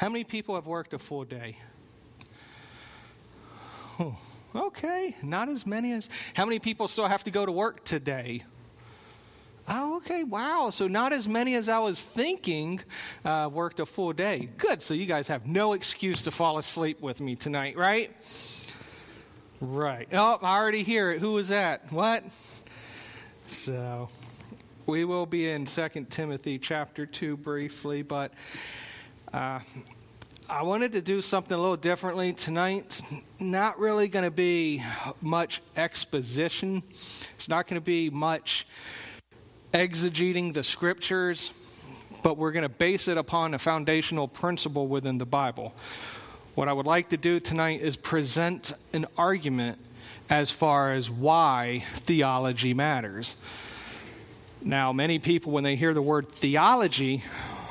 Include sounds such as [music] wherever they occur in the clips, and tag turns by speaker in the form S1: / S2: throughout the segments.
S1: How many people have worked a full day? Oh, okay, not as many as. How many people still have to go to work today? Oh, okay, wow. So, not as many as I was thinking uh, worked a full day. Good. So, you guys have no excuse to fall asleep with me tonight, right? Right. Oh, I already hear it. Who was that? What? So, we will be in 2 Timothy chapter 2 briefly, but uh, I wanted to do something a little differently tonight. Not really going to be much exposition, it's not going to be much exegeting the scriptures, but we're going to base it upon a foundational principle within the Bible. What I would like to do tonight is present an argument as far as why theology matters. Now, many people, when they hear the word theology,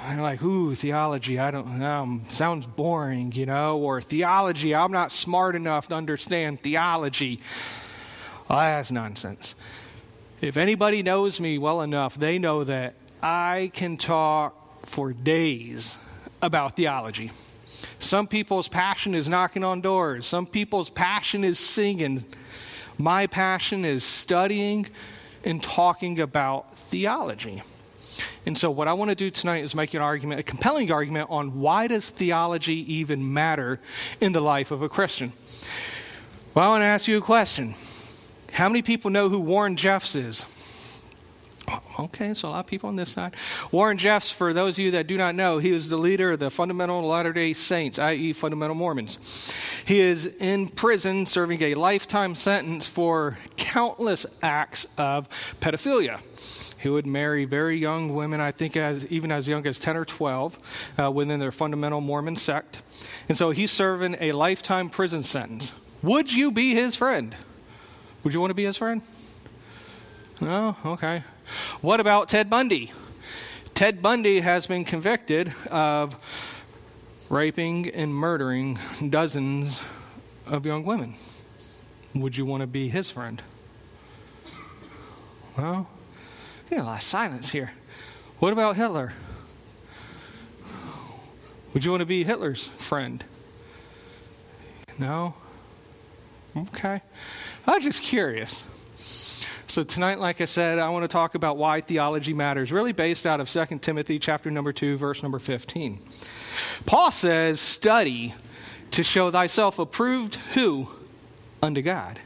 S1: they're like, ooh, theology, I don't know, sounds boring, you know, or theology, I'm not smart enough to understand theology. Well, that's nonsense. If anybody knows me well enough, they know that I can talk for days about theology. Some people's passion is knocking on doors, some people's passion is singing. My passion is studying and talking about theology. And so what I want to do tonight is make an argument, a compelling argument on why does theology even matter in the life of a Christian? Well, I want to ask you a question. How many people know who Warren Jeffs is? Okay, so a lot of people on this side. Warren Jeffs, for those of you that do not know, he was the leader of the Fundamental Latter day Saints, i.e., Fundamental Mormons. He is in prison serving a lifetime sentence for countless acts of pedophilia. He would marry very young women, I think as, even as young as 10 or 12, uh, within their fundamental Mormon sect. And so he's serving a lifetime prison sentence. Would you be his friend? Would you want to be his friend? No? Okay. What about Ted Bundy? Ted Bundy has been convicted of raping and murdering dozens of young women. Would you want to be his friend? Well, yeah, a lot of silence here. What about Hitler? Would you want to be Hitler's friend? No? Okay. I'm just curious. So tonight, like I said, I want to talk about why theology matters, really based out of 2 Timothy chapter number 2, verse number 15. Paul says, study to show thyself approved who? Unto God.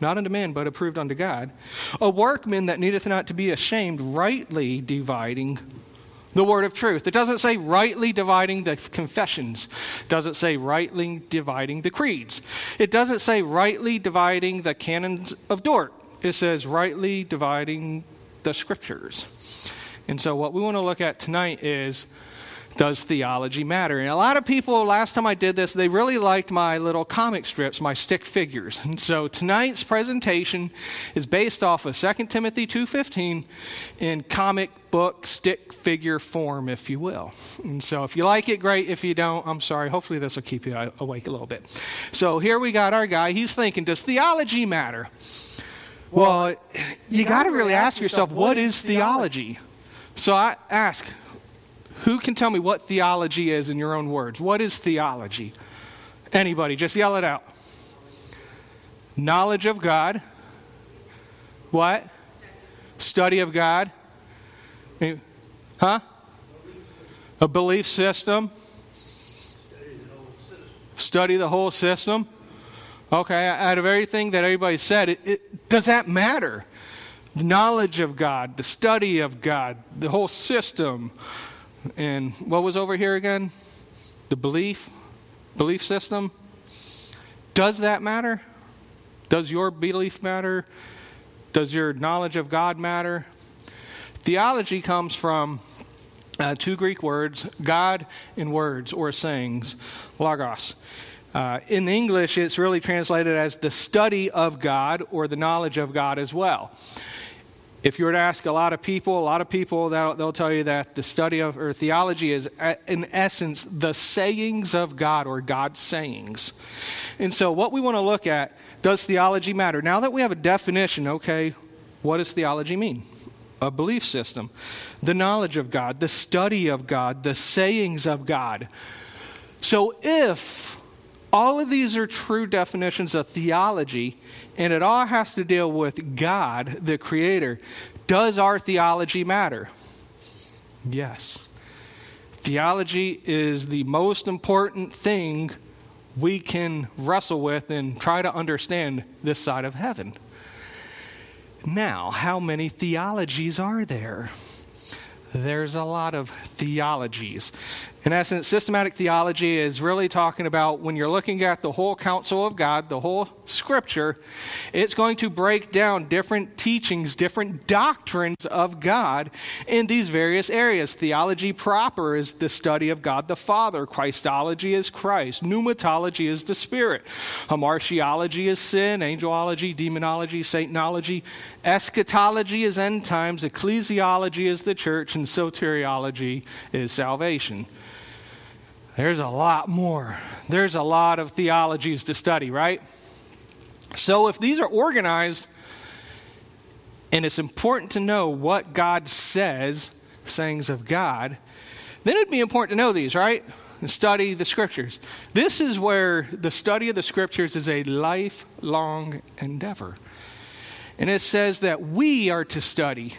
S1: Not unto man, but approved unto God. A workman that needeth not to be ashamed, rightly dividing the word of truth. It doesn't say rightly dividing the confessions. It doesn't say rightly dividing the creeds. It doesn't say rightly dividing the canons of Dort it says rightly dividing the scriptures. And so, what we want to look at tonight is does theology matter? And a lot of people, last time I did this, they really liked my little comic strips, my stick figures. And so tonight's presentation is based off of 2 Timothy 2.15 in comic book stick figure form, if you will. And so if you like it, great. If you don't, I'm sorry. Hopefully this will keep you awake a little bit. So here we got our guy. He's thinking, does theology matter? Well, you, you got to really ask yourself, what is theology? So I ask, who can tell me what theology is in your own words? What is theology? Anybody, just yell it out. Knowledge of God. What? Study of God. Eh, huh? A belief system. Study the whole system. Okay, out of everything that everybody said, it, it, does that matter? The knowledge of God, the study of God, the whole system. And what was over here again? The belief, belief system. Does that matter? Does your belief matter? Does your knowledge of God matter? Theology comes from uh, two Greek words God in words or sayings, logos. Uh, in English, it's really translated as the study of God or the knowledge of God as well. If you were to ask a lot of people, a lot of people, they'll, they'll tell you that the study of, or theology is, in essence, the sayings of God or God's sayings. And so, what we want to look at does theology matter? Now that we have a definition, okay, what does theology mean? A belief system, the knowledge of God, the study of God, the sayings of God. So if all of these are true definitions of theology, and it all has to deal with God, the Creator, does our theology matter? Yes. Theology is the most important thing we can wrestle with and try to understand this side of heaven. Now, how many theologies are there? There's a lot of theologies. In essence, systematic theology is really talking about when you're looking at the whole counsel of God, the whole scripture, it's going to break down different teachings, different doctrines of God in these various areas. Theology proper is the study of God the Father, Christology is Christ, pneumatology is the Spirit, hamartiology is sin, angelology, demonology, Satanology, eschatology is end times, ecclesiology is the church, and soteriology is salvation. There's a lot more. There's a lot of theologies to study, right? So if these are organized, and it's important to know what God says, sayings of God, then it'd be important to know these, right? And study the scriptures. This is where the study of the scriptures is a lifelong endeavor. And it says that we are to study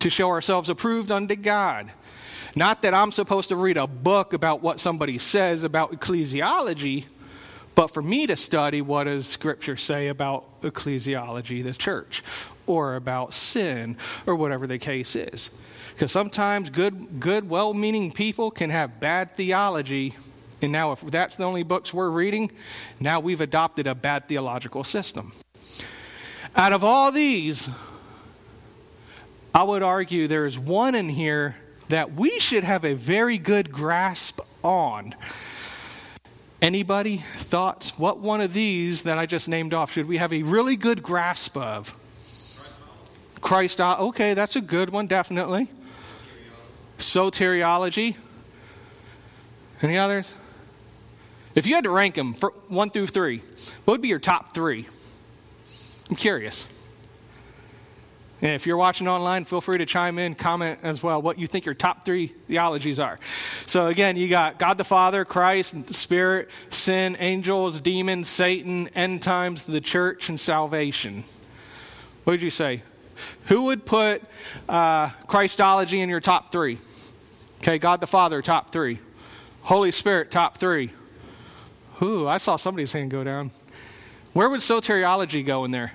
S1: to show ourselves approved unto God not that I'm supposed to read a book about what somebody says about ecclesiology, but for me to study what does Scripture say about ecclesiology, the church, or about sin, or whatever the case is. Because sometimes good, good, well meaning people can have bad theology. And now, if that's the only books we're reading, now we've adopted a bad theological system. Out of all these, I would argue there's one in here that we should have a very good grasp on. Anybody thoughts? What one of these that I just named off should we have a really good grasp of? Christ, okay, that's a good one, definitely. Soteriology. Any others? If you had to rank them for one through three, what would be your top three? I'm curious. And if you're watching online, feel free to chime in, comment as well what you think your top three theologies are. So, again, you got God the Father, Christ, Spirit, sin, angels, demons, Satan, end times, the church, and salvation. What did you say? Who would put uh, Christology in your top three? Okay, God the Father, top three. Holy Spirit, top three. Ooh, I saw somebody's hand go down. Where would soteriology go in there?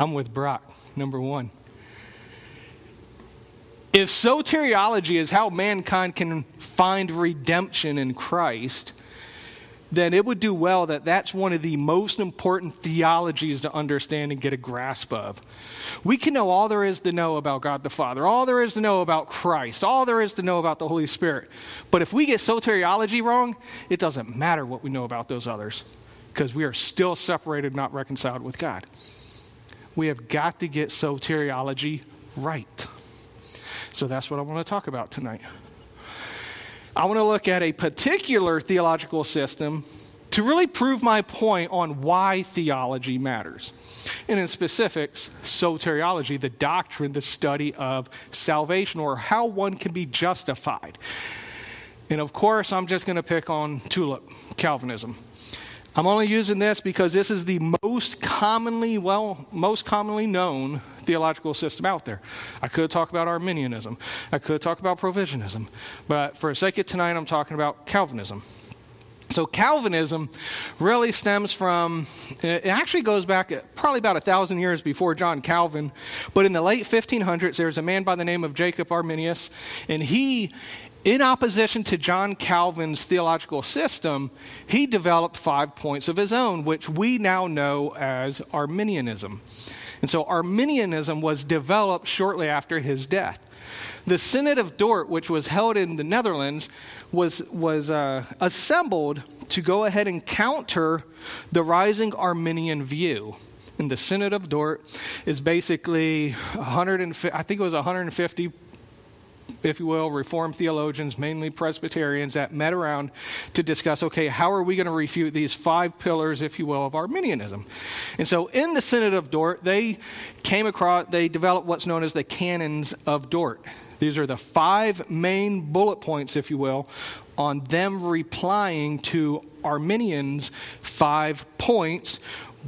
S1: I'm with Brock, number one. If soteriology is how mankind can find redemption in Christ, then it would do well that that's one of the most important theologies to understand and get a grasp of. We can know all there is to know about God the Father, all there is to know about Christ, all there is to know about the Holy Spirit. But if we get soteriology wrong, it doesn't matter what we know about those others because we are still separated, not reconciled with God we have got to get soteriology right. So that's what I want to talk about tonight. I want to look at a particular theological system to really prove my point on why theology matters. And in specifics, soteriology, the doctrine, the study of salvation, or how one can be justified. And of course, I'm just going to pick on tulip, Calvinism. I'm only using this because this is the most commonly, well, most commonly known theological system out there. I could talk about Arminianism. I could talk about provisionism. But for the sake of tonight, I'm talking about Calvinism. So Calvinism really stems from, it actually goes back uh, probably about a thousand years before John Calvin, but in the late 1500s, there was a man by the name of Jacob Arminius, and he in opposition to John Calvin's theological system, he developed five points of his own, which we now know as Arminianism. And so Arminianism was developed shortly after his death. The Synod of Dort, which was held in the Netherlands, was, was uh, assembled to go ahead and counter the rising Arminian view. And the Synod of Dort is basically 150, I think it was 150 if you will, Reformed theologians, mainly Presbyterians, that met around to discuss okay, how are we going to refute these five pillars, if you will, of Arminianism? And so in the Synod of Dort, they came across, they developed what's known as the Canons of Dort. These are the five main bullet points, if you will, on them replying to Arminians' five points,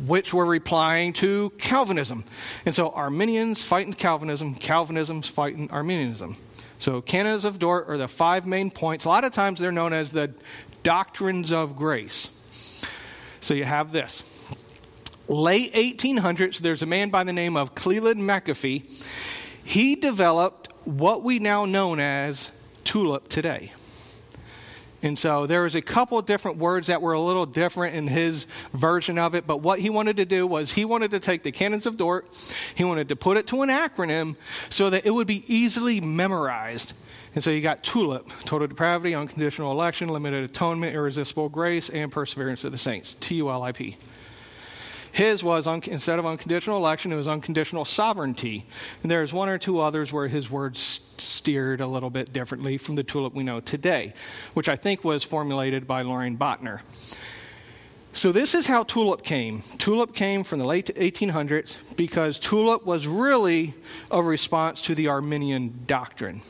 S1: which were replying to Calvinism. And so Arminians fighting Calvinism, Calvinism's fighting Arminianism. So, canons of Dort are the five main points. A lot of times they're known as the doctrines of grace. So, you have this. Late 1800s, there's a man by the name of Cleland McAfee. He developed what we now know as tulip today. And so there was a couple of different words that were a little different in his version of it, but what he wanted to do was he wanted to take the canons of Dort, he wanted to put it to an acronym so that it would be easily memorized. And so you got TULIP, total depravity, unconditional election, limited atonement, irresistible grace, and perseverance of the saints. T U L I P. His was, un- instead of unconditional election, it was unconditional sovereignty. And there's one or two others where his words steered a little bit differently from the tulip we know today, which I think was formulated by Loraine Boettner. So, this is how tulip came. Tulip came from the late 1800s because tulip was really a response to the Arminian doctrine.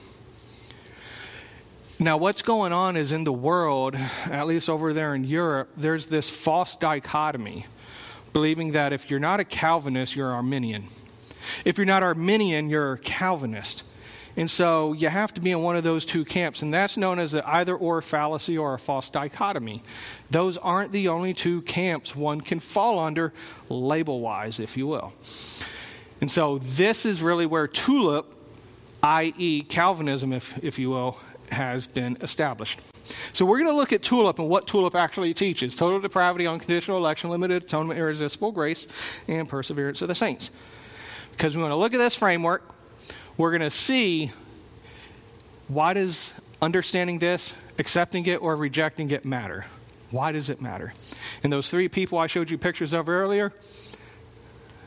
S1: Now, what's going on is in the world, at least over there in Europe, there's this false dichotomy believing that if you're not a Calvinist, you're Arminian. If you're not Arminian, you're a Calvinist. And so you have to be in one of those two camps, and that's known as the either or fallacy or a false dichotomy. Those aren't the only two camps one can fall under, label wise, if you will. And so this is really where tulip, i.e., Calvinism, if, if you will, has been established. So we're going to look at TULIP and what TULIP actually teaches total depravity, unconditional election, limited atonement, irresistible grace, and perseverance of the saints. Because we want to look at this framework, we're going to see why does understanding this, accepting it, or rejecting it matter? Why does it matter? And those three people I showed you pictures of earlier,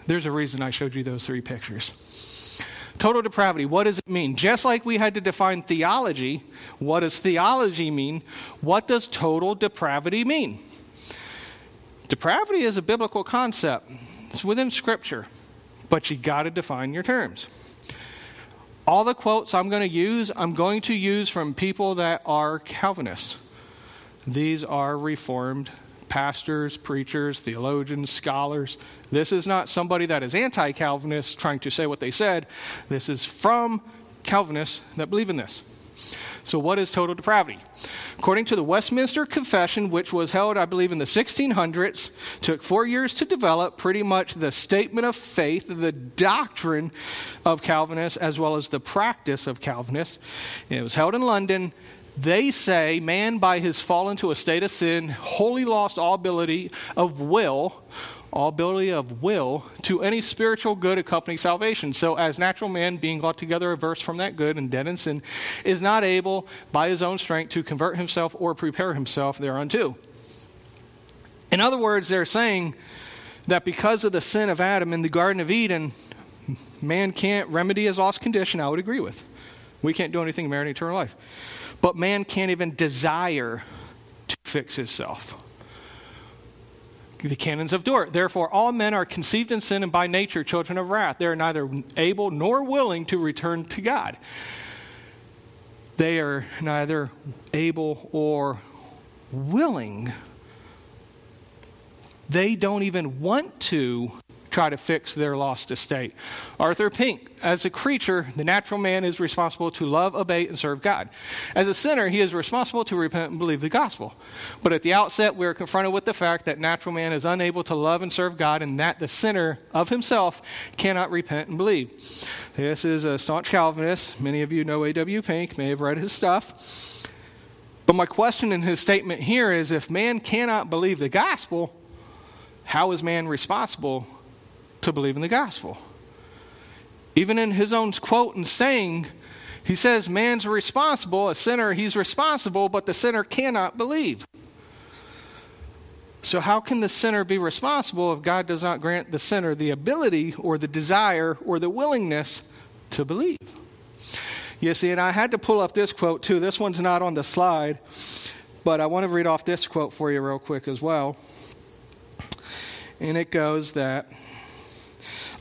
S1: there's a reason I showed you those three pictures. Total depravity, what does it mean? Just like we had to define theology, what does theology mean? What does total depravity mean? Depravity is a biblical concept, it's within Scripture, but you got to define your terms. All the quotes I'm going to use, I'm going to use from people that are Calvinists. These are Reformed pastors, preachers, theologians, scholars. This is not somebody that is anti Calvinist trying to say what they said. This is from Calvinists that believe in this. So, what is total depravity? According to the Westminster Confession, which was held, I believe, in the 1600s, took four years to develop pretty much the statement of faith, the doctrine of Calvinists, as well as the practice of Calvinists. It was held in London they say man, by his fall into a state of sin, wholly lost all ability of will, all ability of will to any spiritual good accompanying salvation. So, as natural man, being altogether averse from that good and dead in sin, is not able by his own strength to convert himself or prepare himself thereunto. In other words, they're saying that because of the sin of Adam in the Garden of Eden, man can't remedy his lost condition. I would agree with. We can't do anything to merit eternal life. But man can't even desire to fix himself. The canons of Dort. Therefore, all men are conceived in sin and by nature children of wrath. They are neither able nor willing to return to God. They are neither able or willing. They don't even want to try to fix their lost estate. Arthur Pink, as a creature, the natural man is responsible to love, obey, and serve God. As a sinner, he is responsible to repent and believe the gospel. But at the outset, we are confronted with the fact that natural man is unable to love and serve God, and that the sinner of himself cannot repent and believe. This is a staunch Calvinist. Many of you know A.W. Pink, may have read his stuff. But my question in his statement here is if man cannot believe the gospel, how is man responsible to believe in the gospel. Even in his own quote and saying, he says, Man's responsible, a sinner, he's responsible, but the sinner cannot believe. So, how can the sinner be responsible if God does not grant the sinner the ability or the desire or the willingness to believe? You see, and I had to pull up this quote too. This one's not on the slide, but I want to read off this quote for you real quick as well. And it goes that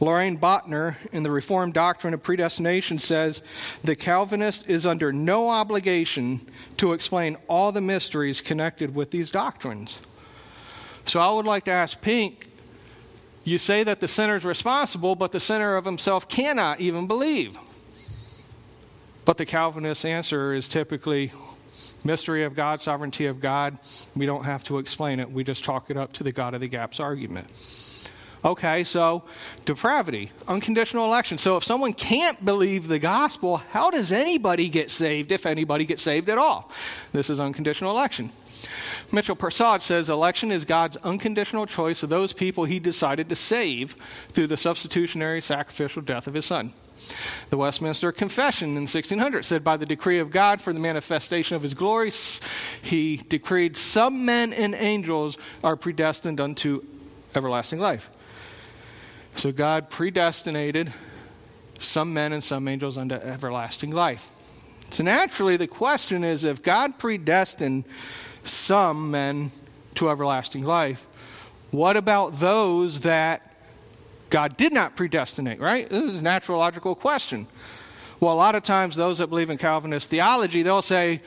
S1: Loraine Boettner, in the Reformed Doctrine of Predestination, says the Calvinist is under no obligation to explain all the mysteries connected with these doctrines. So I would like to ask Pink you say that the sinner is responsible, but the sinner of himself cannot even believe. But the Calvinist answer is typically mystery of God, sovereignty of God. We don't have to explain it, we just chalk it up to the God of the gaps argument. Okay, so depravity, unconditional election. So if someone can't believe the gospel, how does anybody get saved if anybody gets saved at all? This is unconditional election. Mitchell Persad says election is God's unconditional choice of those people he decided to save through the substitutionary sacrificial death of his son. The Westminster Confession in 1600 said, By the decree of God for the manifestation of his glory, he decreed some men and angels are predestined unto everlasting life. So God predestinated some men and some angels unto everlasting life. So naturally, the question is if God predestined some men to everlasting life. What about those that God did not predestinate, right? This is a natural, logical question. Well, a lot of times, those that believe in Calvinist theology, they'll say,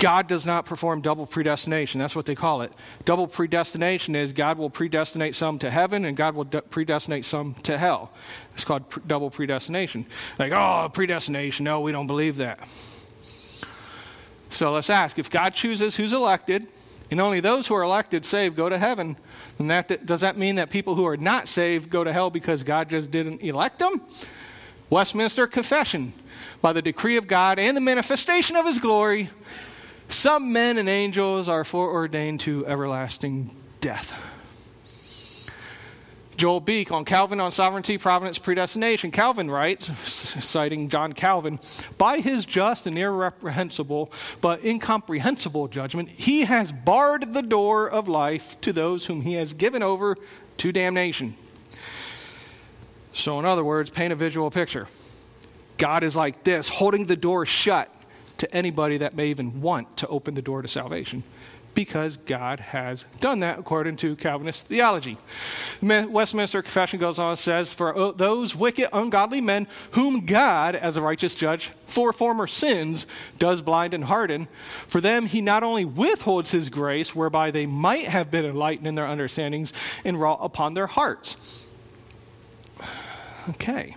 S1: God does not perform double predestination. That's what they call it. Double predestination is God will predestinate some to heaven and God will de- predestinate some to hell. It's called pre- double predestination. Like, oh, predestination. No, we don't believe that. So let's ask if God chooses who's elected, and only those who are elected, saved, go to heaven, then that, does that mean that people who are not saved go to hell because God just didn't elect them? Westminster Confession. By the decree of God and the manifestation of his glory, some men and angels are foreordained to everlasting death. Joel Beeke on Calvin on sovereignty, providence, predestination. Calvin writes, citing John Calvin, by his just and irreprehensible but incomprehensible judgment, he has barred the door of life to those whom he has given over to damnation. So, in other words, paint a visual picture. God is like this, holding the door shut to anybody that may even want to open the door to salvation because God has done that according to Calvinist theology. Westminster Confession goes on and says, For uh, those wicked, ungodly men whom God, as a righteous judge, for former sins, does blind and harden, for them he not only withholds his grace, whereby they might have been enlightened in their understandings and wrought upon their hearts. [sighs] Okay.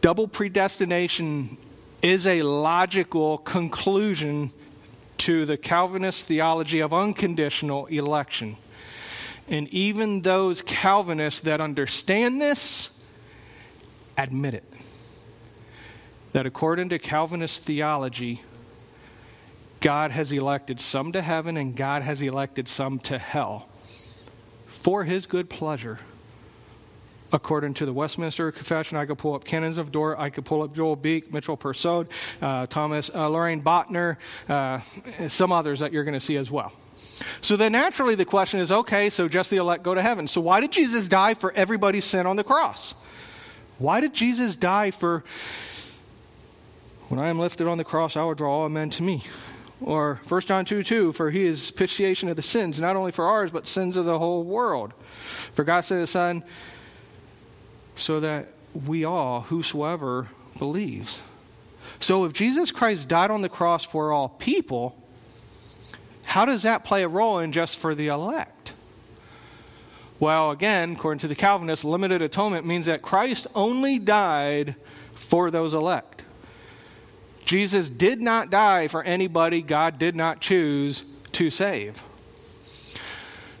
S1: Double predestination is a logical conclusion to the Calvinist theology of unconditional election. And even those Calvinists that understand this admit it. That according to Calvinist theology, God has elected some to heaven and God has elected some to hell for his good pleasure according to the Westminster Confession. I could pull up Canons of Dort. I could pull up Joel Beeke, Mitchell Persaud, uh, Thomas, uh, Loraine Boettner, uh, some others that you're going to see as well. So then naturally the question is okay, so just the elect go to heaven. So why did Jesus die for everybody's sin on the cross? Why did Jesus die for when I am lifted on the cross, I will draw all men to me? Or 1 John 2 2, for he is propitiation of the sins, not only for ours, but sins of the whole world. For God sent his Son so that we all, whosoever believes. So if Jesus Christ died on the cross for all people, how does that play a role in just for the elect? Well, again, according to the Calvinists, limited atonement means that Christ only died for those elect. Jesus did not die for anybody God did not choose to save.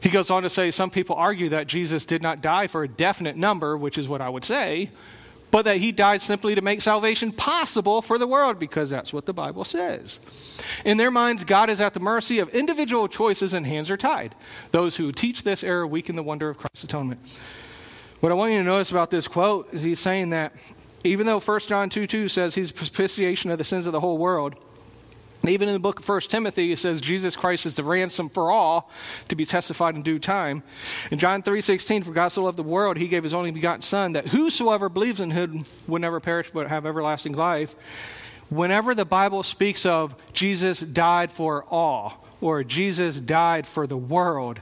S1: He goes on to say some people argue that Jesus did not die for a definite number, which is what I would say, but that he died simply to make salvation possible for the world because that's what the Bible says. In their minds, God is at the mercy of individual choices and hands are tied. Those who teach this error weaken the wonder of Christ's atonement. What I want you to notice about this quote is he's saying that even though 1 John 2 2 says he's propitiation of the sins of the whole world, Even in the book of 1 Timothy, it says Jesus Christ is the ransom for all to be testified in due time. In John 3.16, for God so loved the world, he gave his only begotten Son, that whosoever believes in him would never perish but have everlasting life. Whenever the Bible speaks of Jesus died for all, or Jesus died for the world,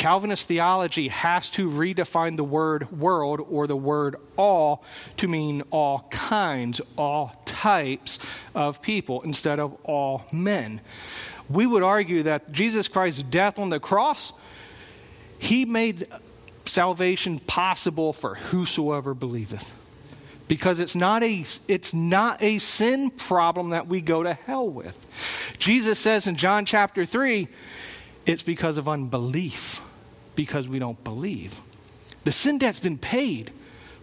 S1: Calvinist theology has to redefine the word world or the word all to mean all kinds, all types of people instead of all men. We would argue that Jesus Christ's death on the cross, he made salvation possible for whosoever believeth. Because it's not a it's not a sin problem that we go to hell with. Jesus says in John chapter 3, it's because of unbelief because we don't believe. The sin debt's been paid,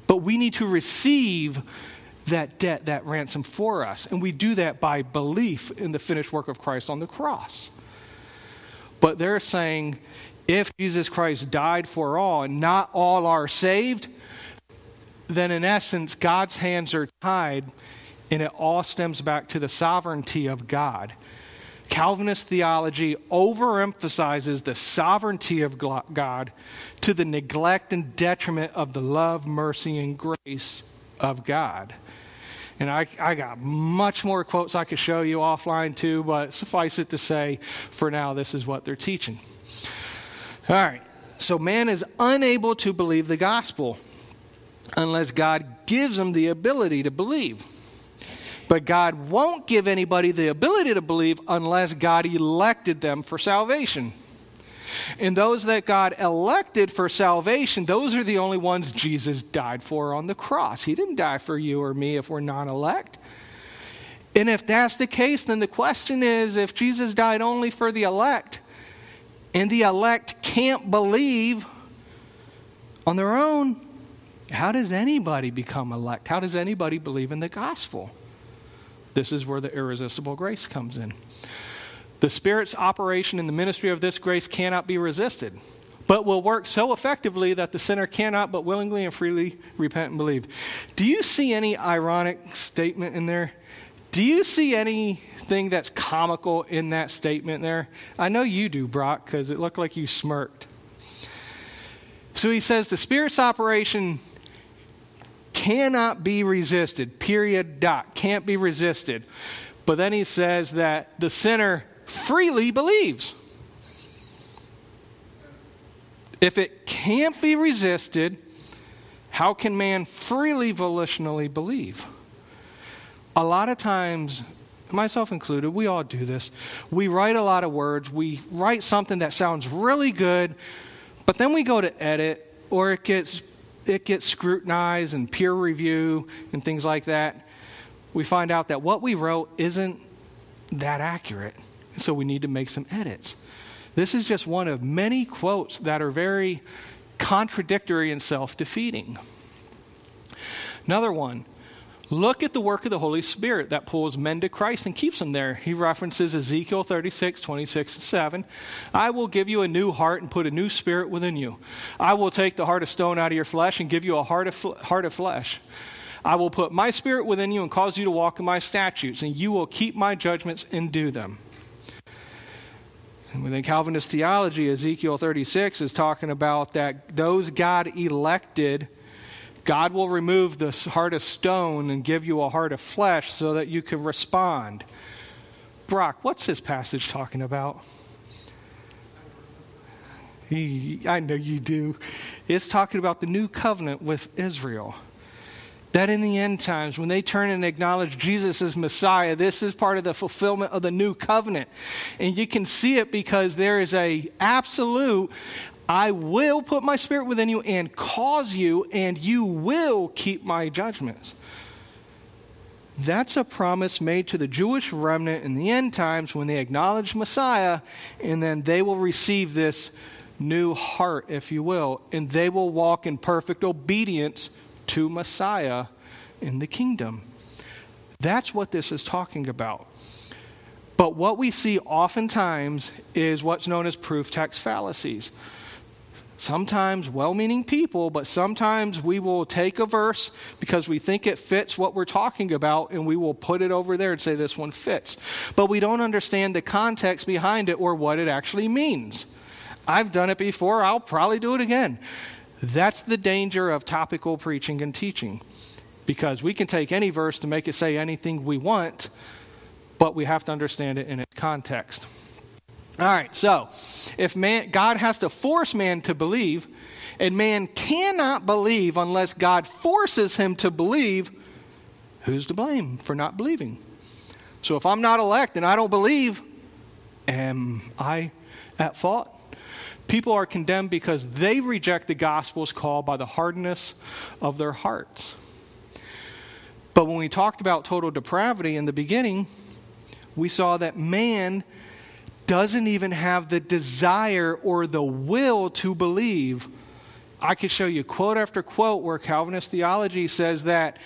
S1: but we need to receive that debt, that ransom for us. And we do that by belief in the finished work of Christ on the cross. But they're saying if Jesus Christ died for all and not all are saved, then in essence, God's hands are tied and it all stems back to the sovereignty of God. Calvinist theology overemphasizes the sovereignty of God to the neglect and detriment of the love, mercy, and grace of God. And I, I got much more quotes I could show you offline too, but suffice it to say, for now, this is what they're teaching. All right, so man is unable to believe the gospel unless God gives him the ability to believe. But God won't give anybody the ability to believe unless God elected them for salvation. And those that God elected for salvation, those are the only ones Jesus died for on the cross. He didn't die for you or me if we're non elect. And if that's the case, then the question is if Jesus died only for the elect, and the elect can't believe on their own, how does anybody become elect? How does anybody believe in the gospel? This is where the irresistible grace comes in. The Spirit's operation in the ministry of this grace cannot be resisted, but will work so effectively that the sinner cannot but willingly and freely repent and believe. Do you see any ironic statement in there? Do you see anything that's comical in that statement there? I know you do, Brock, because it looked like you smirked. So he says the Spirit's operation cannot be resisted. Period. Dot. Can't be resisted. But then he says that the sinner freely believes. If it can't be resisted, how can man freely, volitionally believe? A lot of times, myself included, we all do this. We write a lot of words, we write something that sounds really good, but then we go to edit, or it gets it gets scrutinized and peer review and things like that, we find out that what we wrote isn't that accurate. So we need to make some edits. This is just one of many quotes that are very contradictory and self defeating. Another one Look at the work of the Holy Spirit that pulls men to Christ and keeps them there. He references Ezekiel 36, 26, 7. I will give you a new heart and put a new spirit within you. I will take the heart of stone out of your flesh and give you a heart of, fl- heart of flesh. I will put my spirit within you and cause you to walk in my statutes, and you will keep my judgments and do them. And within Calvinist theology, Ezekiel 36 is talking about that those God elected God will remove the heart of stone and give you a heart of flesh so that you can respond. Brock, what's this passage talking about? I know you do. It's talking about the new covenant with Israel. That in the end times, when they turn and acknowledge Jesus as Messiah, this is part of the fulfillment of the new covenant. And you can see it because there is a absolute I will put my spirit within you and cause you, and you will keep my judgments. That's a promise made to the Jewish remnant in the end times when they acknowledge Messiah, and then they will receive this new heart, if you will, and they will walk in perfect obedience to Messiah in the kingdom. That's what this is talking about. But what we see oftentimes is what's known as proof text fallacies Sometimes well meaning people, but sometimes we will take a verse because we think it fits what we're talking about and we will put it over there and say this one fits. But we don't understand the context behind it or what it actually means. I've done it before, I'll probably do it again. That's the danger of topical preaching and teaching because we can take any verse to make it say anything we want, but we have to understand it in its context. All right, so if man, God has to force man to believe, and man cannot believe unless God forces him to believe, who's to blame for not believing? So if I'm not elect and I don't believe, am I at fault? People are condemned because they reject the gospel's call by the hardness of their hearts. But when we talked about total depravity in the beginning, we saw that man doesn't even have the desire or the will to believe. I could show you quote after quote where Calvinist theology says that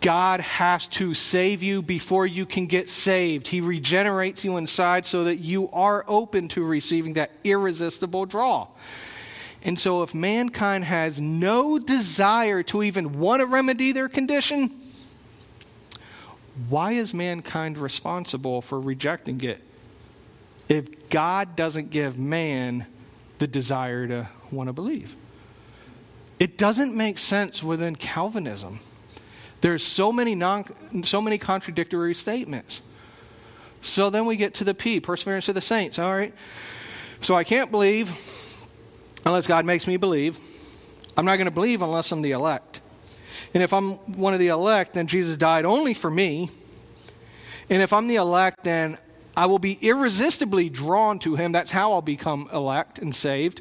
S1: God has to save you before you can get saved. He regenerates you inside so that you are open to receiving that irresistible draw. And so, if mankind has no desire to even want to remedy their condition, why is mankind responsible for rejecting it if God doesn't give man the desire to want to believe. It doesn't make sense within Calvinism. There's so many non, so many contradictory statements. So then we get to the P, perseverance of the saints. All right. So I can't believe unless God makes me believe. I'm not going to believe unless I'm the elect. And if I'm one of the elect, then Jesus died only for me. And if I'm the elect, then I will be irresistibly drawn to him. That's how I'll become elect and saved.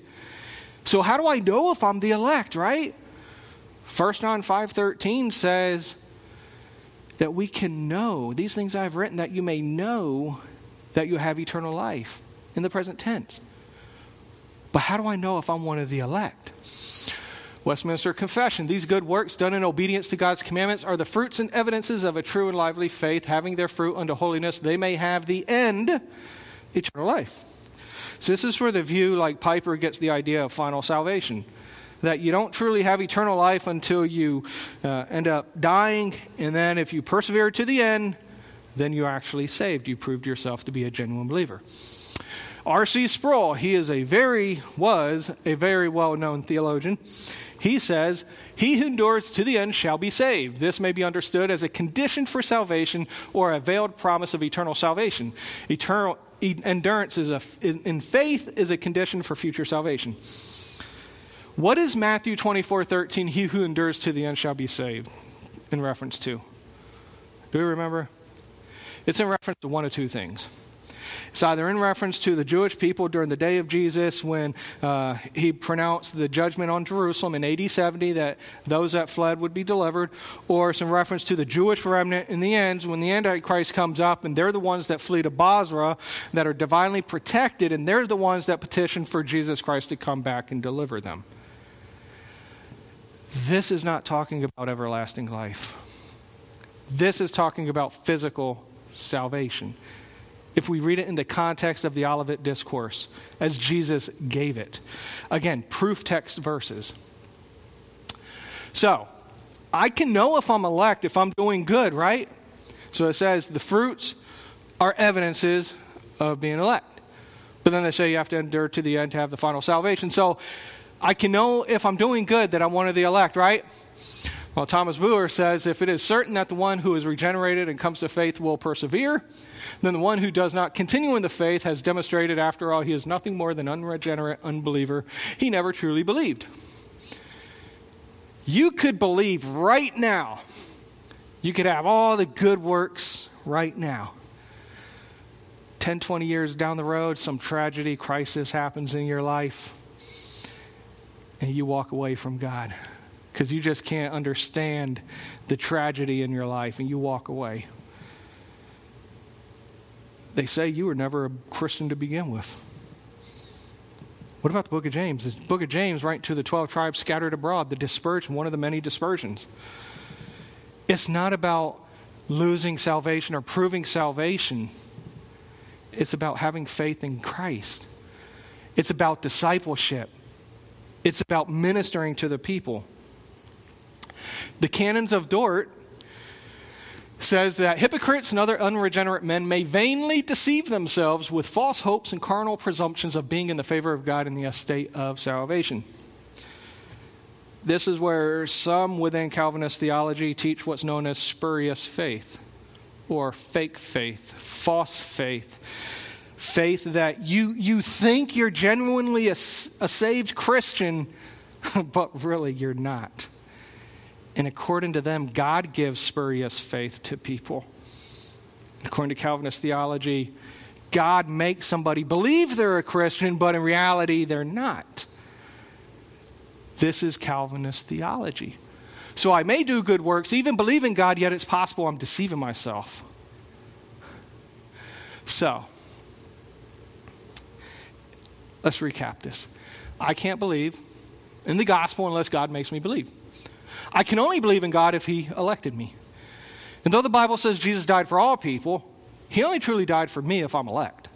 S1: So how do I know if I'm the elect, right? 1 John 5:13 says that we can know these things I've written that you may know that you have eternal life in the present tense. But how do I know if I'm one of the elect? Westminster Confession. These good works done in obedience to God's commandments are the fruits and evidences of a true and lively faith, having their fruit unto holiness, they may have the end, eternal life. So, this is where the view, like Piper, gets the idea of final salvation. That you don't truly have eternal life until you uh, end up dying, and then if you persevere to the end, then you're actually saved. You proved yourself to be a genuine believer. R.C. Sproul, he is a very, was a very well known theologian. He says, He who endures to the end shall be saved. This may be understood as a condition for salvation or a veiled promise of eternal salvation. Eternal endurance is a, in faith is a condition for future salvation. What is Matthew 24 13? He who endures to the end shall be saved in reference to? Do we remember? It's in reference to one of two things. It's either in reference to the Jewish people during the day of Jesus when uh, he pronounced the judgment on Jerusalem in AD 70 that those that fled would be delivered, or in reference to the Jewish remnant in the end when the Antichrist comes up and they're the ones that flee to Bozrah that are divinely protected and they're the ones that petition for Jesus Christ to come back and deliver them. This is not talking about everlasting life. This is talking about physical salvation if we read it in the context of the Olivet Discourse as Jesus gave it. Again, proof text verses. So, I can know if I'm elect if I'm doing good, right? So it says the fruits are evidences of being elect. But then they say you have to endure to the end to have the final salvation. So I can know if I'm doing good that I'm one of the elect, right? Well, Thomas Buer says if it is certain that the one who is regenerated and comes to faith will persevere, then the one who does not continue in the faith has demonstrated, after all, he is nothing more than unregenerate unbeliever. He never truly believed. You could believe right now. You could have all the good works right now. 10, 20 years down the road, some tragedy, crisis happens in your life, and you walk away from God because you just can't understand the tragedy in your life and you walk away. They say you were never a Christian to begin with. What about the book of James? The book of James, right to the 12 tribes scattered abroad, the dispersion, one of the many dispersions. It's not about losing salvation or proving salvation, it's about having faith in Christ. It's about discipleship. it's about ministering to the people. The canons of Dort says that hypocrites and other unregenerate men may vainly deceive themselves with false hopes and carnal presumptions of being in the favor of God in the estate of salvation. This is where some within Calvinist theology teach what's known as spurious faith or fake faith, false faith. Faith that you, you think you're genuinely a, a saved Christian, [laughs] but really you're not. And according to them, God gives spurious faith to people. According to Calvinist theology, God makes somebody believe they're a Christian, but in reality, they're not. This is Calvinist theology. So I may do good works, even believe in God, yet it's possible I'm deceiving myself. So, let's recap this. I can't believe in the gospel unless God makes me believe. I can only believe in God if He elected me. And though the Bible says Jesus died for all people, He only truly died for me if I'm elect.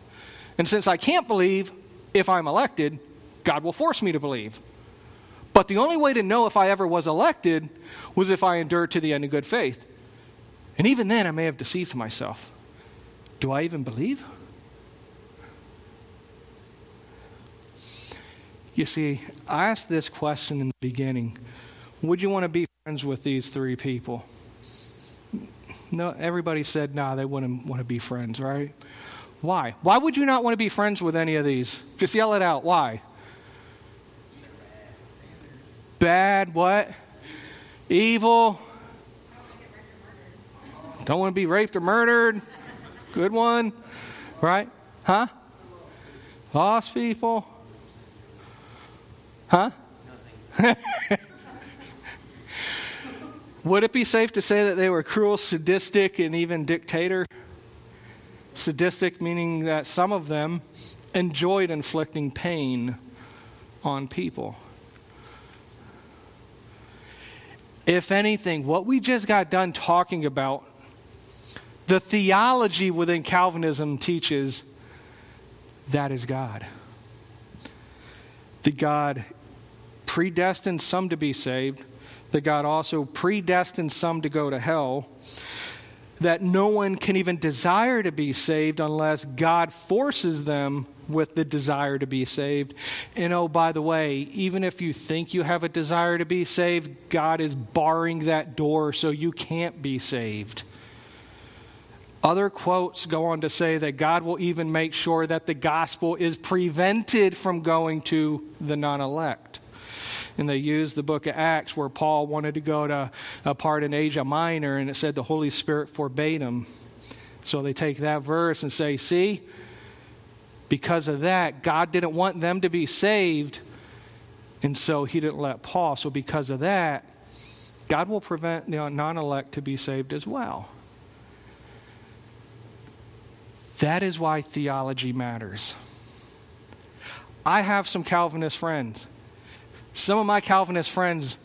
S1: And since I can't believe if I'm elected, God will force me to believe. But the only way to know if I ever was elected was if I endured to the end in good faith. And even then, I may have deceived myself. Do I even believe? You see, I asked this question in the beginning Would you want to be friends with these three people? No, everybody said, nah, they wouldn't want to be friends, right? Why? Why would you not want to be friends with any of these? Just yell it out. Why? Bad, what? Evil. Don't want to be raped or murdered. Good one. Right? Huh? Lost people. Huh? Would it be safe to say that they were cruel, sadistic, and even dictator? Sadistic meaning that some of them enjoyed inflicting pain on people. If anything, what we just got done talking about, the theology within Calvinism teaches that is God. That God predestined some to be saved, that God also predestined some to go to hell, that no one can even desire to be saved unless God forces them with the desire to be saved. And oh, by the way, even if you think you have a desire to be saved, God is barring that door so you can't be saved. Other quotes go on to say that God will even make sure that the gospel is prevented from going to the non elect. And they use the book of Acts where Paul wanted to go to a part in Asia Minor and it said the Holy Spirit forbade him. So they take that verse and say, see, because of that, God didn't want them to be saved, and so He didn't let Paul. So, because of that, God will prevent the non elect to be saved as well. That is why theology matters. I have some Calvinist friends. Some of my Calvinist friends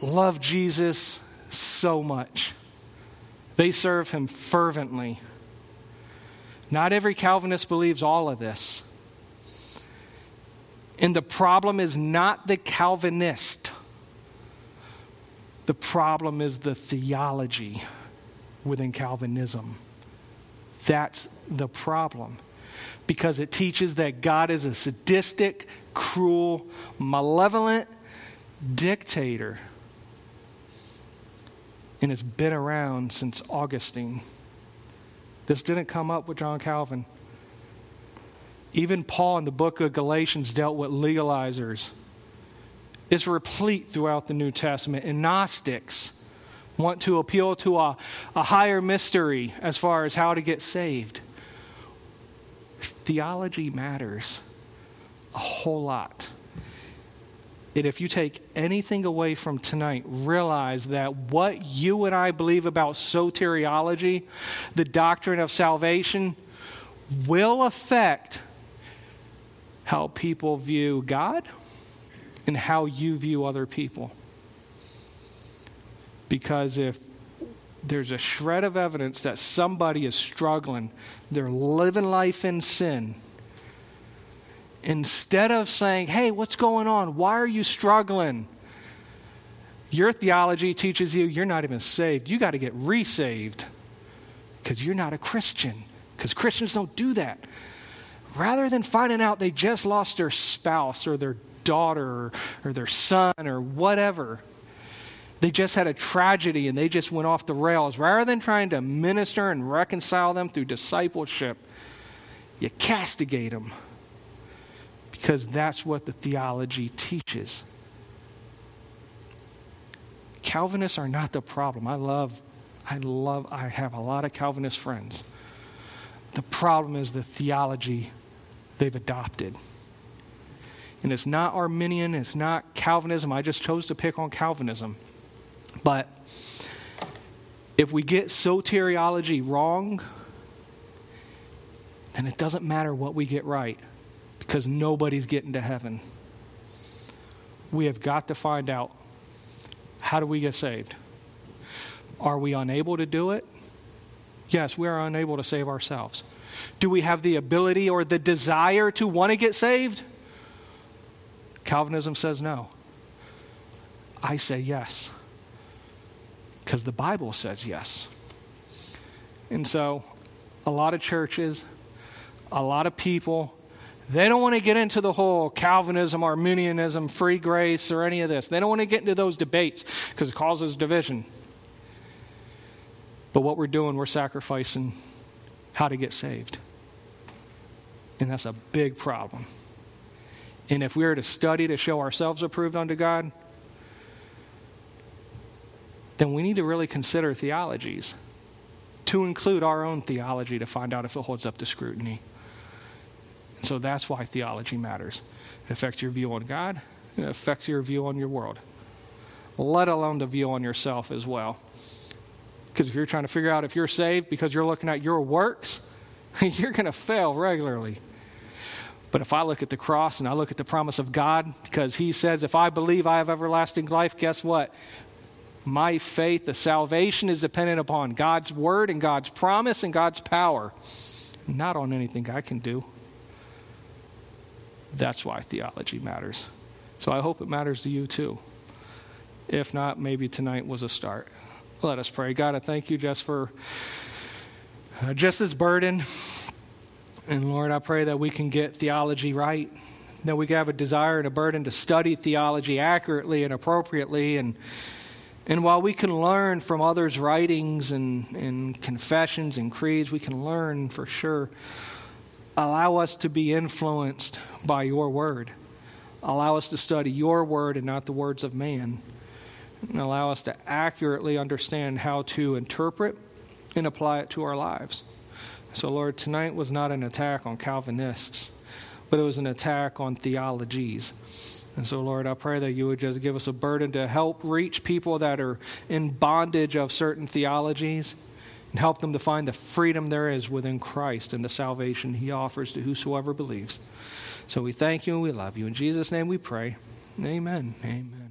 S1: love Jesus so much, they serve him fervently. Not every Calvinist believes all of this. And the problem is not the Calvinist, the problem is the theology within Calvinism. That's the problem. Because it teaches that God is a sadistic, cruel, malevolent dictator. And it's been around since Augustine. This didn't come up with John Calvin. Even Paul in the book of Galatians dealt with legalizers. It's replete throughout the New Testament. And Gnostics want to appeal to a, a higher mystery as far as how to get saved. Theology matters a whole lot And if you take anything away from tonight, realize that what you and I believe about soteriology, the doctrine of salvation, will affect how people view God and how you view other people. Because if there's a shred of evidence that somebody is struggling, they're living life in sin, Instead of saying, hey, what's going on? Why are you struggling? Your theology teaches you you're not even saved. You got to get resaved because you're not a Christian, because Christians don't do that. Rather than finding out they just lost their spouse or their daughter or, or their son or whatever, they just had a tragedy and they just went off the rails. Rather than trying to minister and reconcile them through discipleship, you castigate them because that's what the theology teaches. Calvinists are not the problem. I love, I love, I have a lot of Calvinist friends. The problem is the theology they've adopted. And it's not Arminian, it's not Calvinism. I just chose to pick on Calvinism. But if we get soteriology wrong, then it doesn't matter what we get right because nobody's getting to heaven. We have got to find out how do we get saved? Are we unable to do it? Yes, we are unable to save ourselves. Do we have the ability or the desire to want to get saved? Calvinism says no. I say yes. Because the Bible says yes. And so, a lot of churches, a lot of people, they don't want to get into the whole Calvinism, Arminianism, free grace, or any of this. They don't want to get into those debates because it causes division. But what we're doing, we're sacrificing how to get saved. And that's a big problem. And if we are to study to show ourselves approved unto God, then we need to really consider theologies to include our own theology to find out if it holds up to scrutiny. And so that's why theology matters. It affects your view on God, it affects your view on your world, let alone the view on yourself as well. Because if you're trying to figure out if you're saved because you're looking at your works, [laughs] you're going to fail regularly. But if I look at the cross and I look at the promise of God, because He says, if I believe I have everlasting life, guess what? My faith, the salvation is dependent upon God's word and God's promise and God's power, not on anything I can do. That's why theology matters. So I hope it matters to you too. If not, maybe tonight was a start. Let us pray. God, I thank you just for uh, just this burden. And Lord, I pray that we can get theology right, that we have a desire and a burden to study theology accurately and appropriately. And, and while we can learn from others' writings and, and confessions and creeds, we can learn for sure. Allow us to be influenced by your word. Allow us to study your word and not the words of man. And allow us to accurately understand how to interpret and apply it to our lives. So, Lord, tonight was not an attack on Calvinists, but it was an attack on theologies. And so, Lord, I pray that you would just give us a burden to help reach people that are in bondage of certain theologies and help them to find the freedom there is within Christ and the salvation he offers to whosoever believes. So we thank you and we love you. In Jesus' name we pray. Amen. Amen.